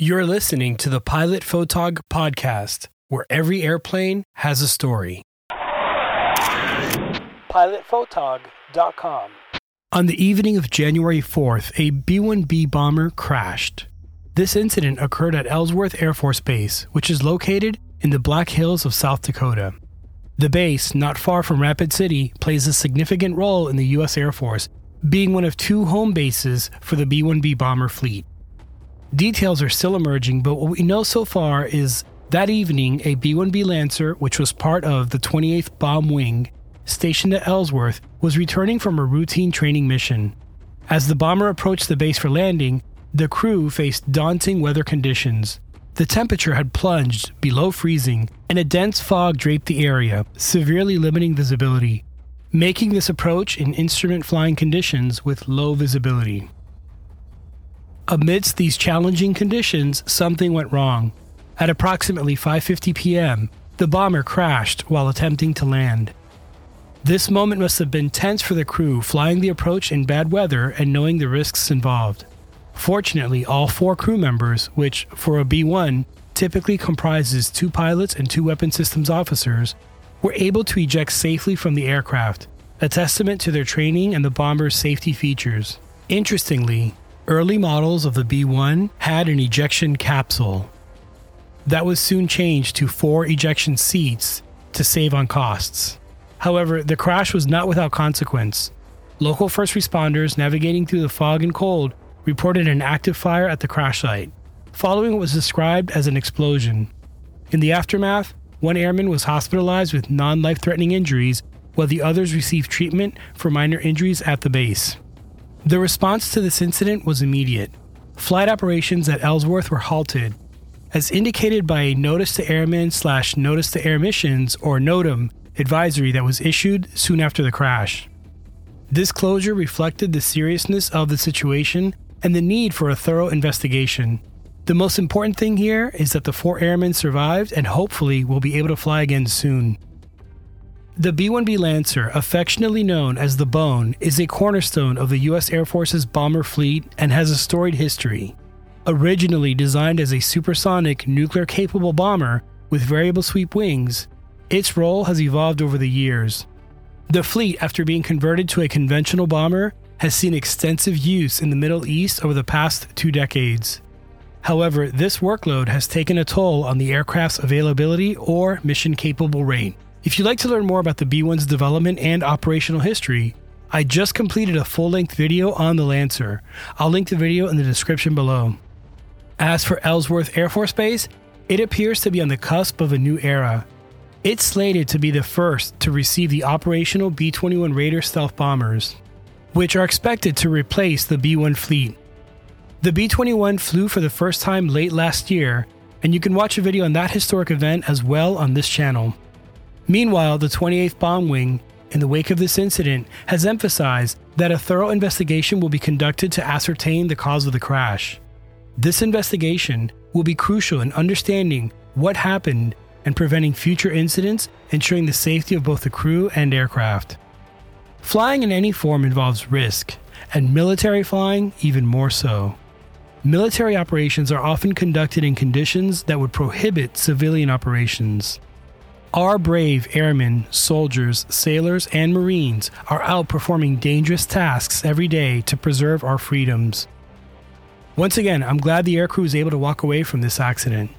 You're listening to the Pilot Photog podcast, where every airplane has a story. PilotPhotog.com. On the evening of January 4th, a B 1B bomber crashed. This incident occurred at Ellsworth Air Force Base, which is located in the Black Hills of South Dakota. The base, not far from Rapid City, plays a significant role in the U.S. Air Force, being one of two home bases for the B 1B bomber fleet. Details are still emerging, but what we know so far is that evening, a B 1B Lancer, which was part of the 28th Bomb Wing, stationed at Ellsworth, was returning from a routine training mission. As the bomber approached the base for landing, the crew faced daunting weather conditions. The temperature had plunged below freezing, and a dense fog draped the area, severely limiting visibility, making this approach in instrument flying conditions with low visibility. Amidst these challenging conditions, something went wrong. At approximately 5:50 p.m., the bomber crashed while attempting to land. This moment must have been tense for the crew flying the approach in bad weather and knowing the risks involved. Fortunately, all four crew members, which for a B 1 typically comprises two pilots and two weapon systems officers, were able to eject safely from the aircraft, a testament to their training and the bomber's safety features. Interestingly, Early models of the B 1 had an ejection capsule. That was soon changed to four ejection seats to save on costs. However, the crash was not without consequence. Local first responders navigating through the fog and cold reported an active fire at the crash site, following what was described as an explosion. In the aftermath, one airman was hospitalized with non life threatening injuries, while the others received treatment for minor injuries at the base. The response to this incident was immediate. Flight operations at Ellsworth were halted, as indicated by a Notice to Airmen slash Notice to Air Missions, or NOTAM, advisory that was issued soon after the crash. This closure reflected the seriousness of the situation and the need for a thorough investigation. The most important thing here is that the four airmen survived and hopefully will be able to fly again soon. The B 1B Lancer, affectionately known as the Bone, is a cornerstone of the U.S. Air Force's bomber fleet and has a storied history. Originally designed as a supersonic, nuclear capable bomber with variable sweep wings, its role has evolved over the years. The fleet, after being converted to a conventional bomber, has seen extensive use in the Middle East over the past two decades. However, this workload has taken a toll on the aircraft's availability or mission capable rate. If you'd like to learn more about the B1's development and operational history, I just completed a full length video on the Lancer. I'll link the video in the description below. As for Ellsworth Air Force Base, it appears to be on the cusp of a new era. It's slated to be the first to receive the operational B 21 Raider stealth bombers, which are expected to replace the B 1 fleet. The B 21 flew for the first time late last year, and you can watch a video on that historic event as well on this channel. Meanwhile, the 28th Bomb Wing, in the wake of this incident, has emphasized that a thorough investigation will be conducted to ascertain the cause of the crash. This investigation will be crucial in understanding what happened and preventing future incidents, ensuring the safety of both the crew and aircraft. Flying in any form involves risk, and military flying even more so. Military operations are often conducted in conditions that would prohibit civilian operations. Our brave airmen, soldiers, sailors, and Marines are out performing dangerous tasks every day to preserve our freedoms. Once again, I'm glad the aircrew is able to walk away from this accident.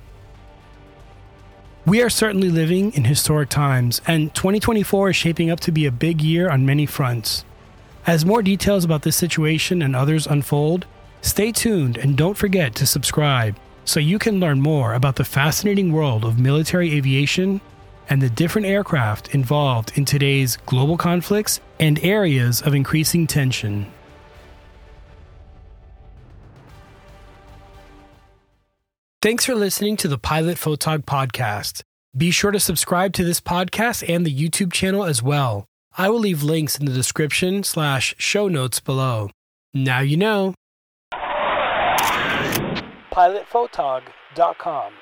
We are certainly living in historic times, and 2024 is shaping up to be a big year on many fronts. As more details about this situation and others unfold, stay tuned and don't forget to subscribe so you can learn more about the fascinating world of military aviation and the different aircraft involved in today's global conflicts and areas of increasing tension. Thanks for listening to the Pilot Photog podcast. Be sure to subscribe to this podcast and the YouTube channel as well. I will leave links in the description slash show notes below. Now you know. PilotPhotog.com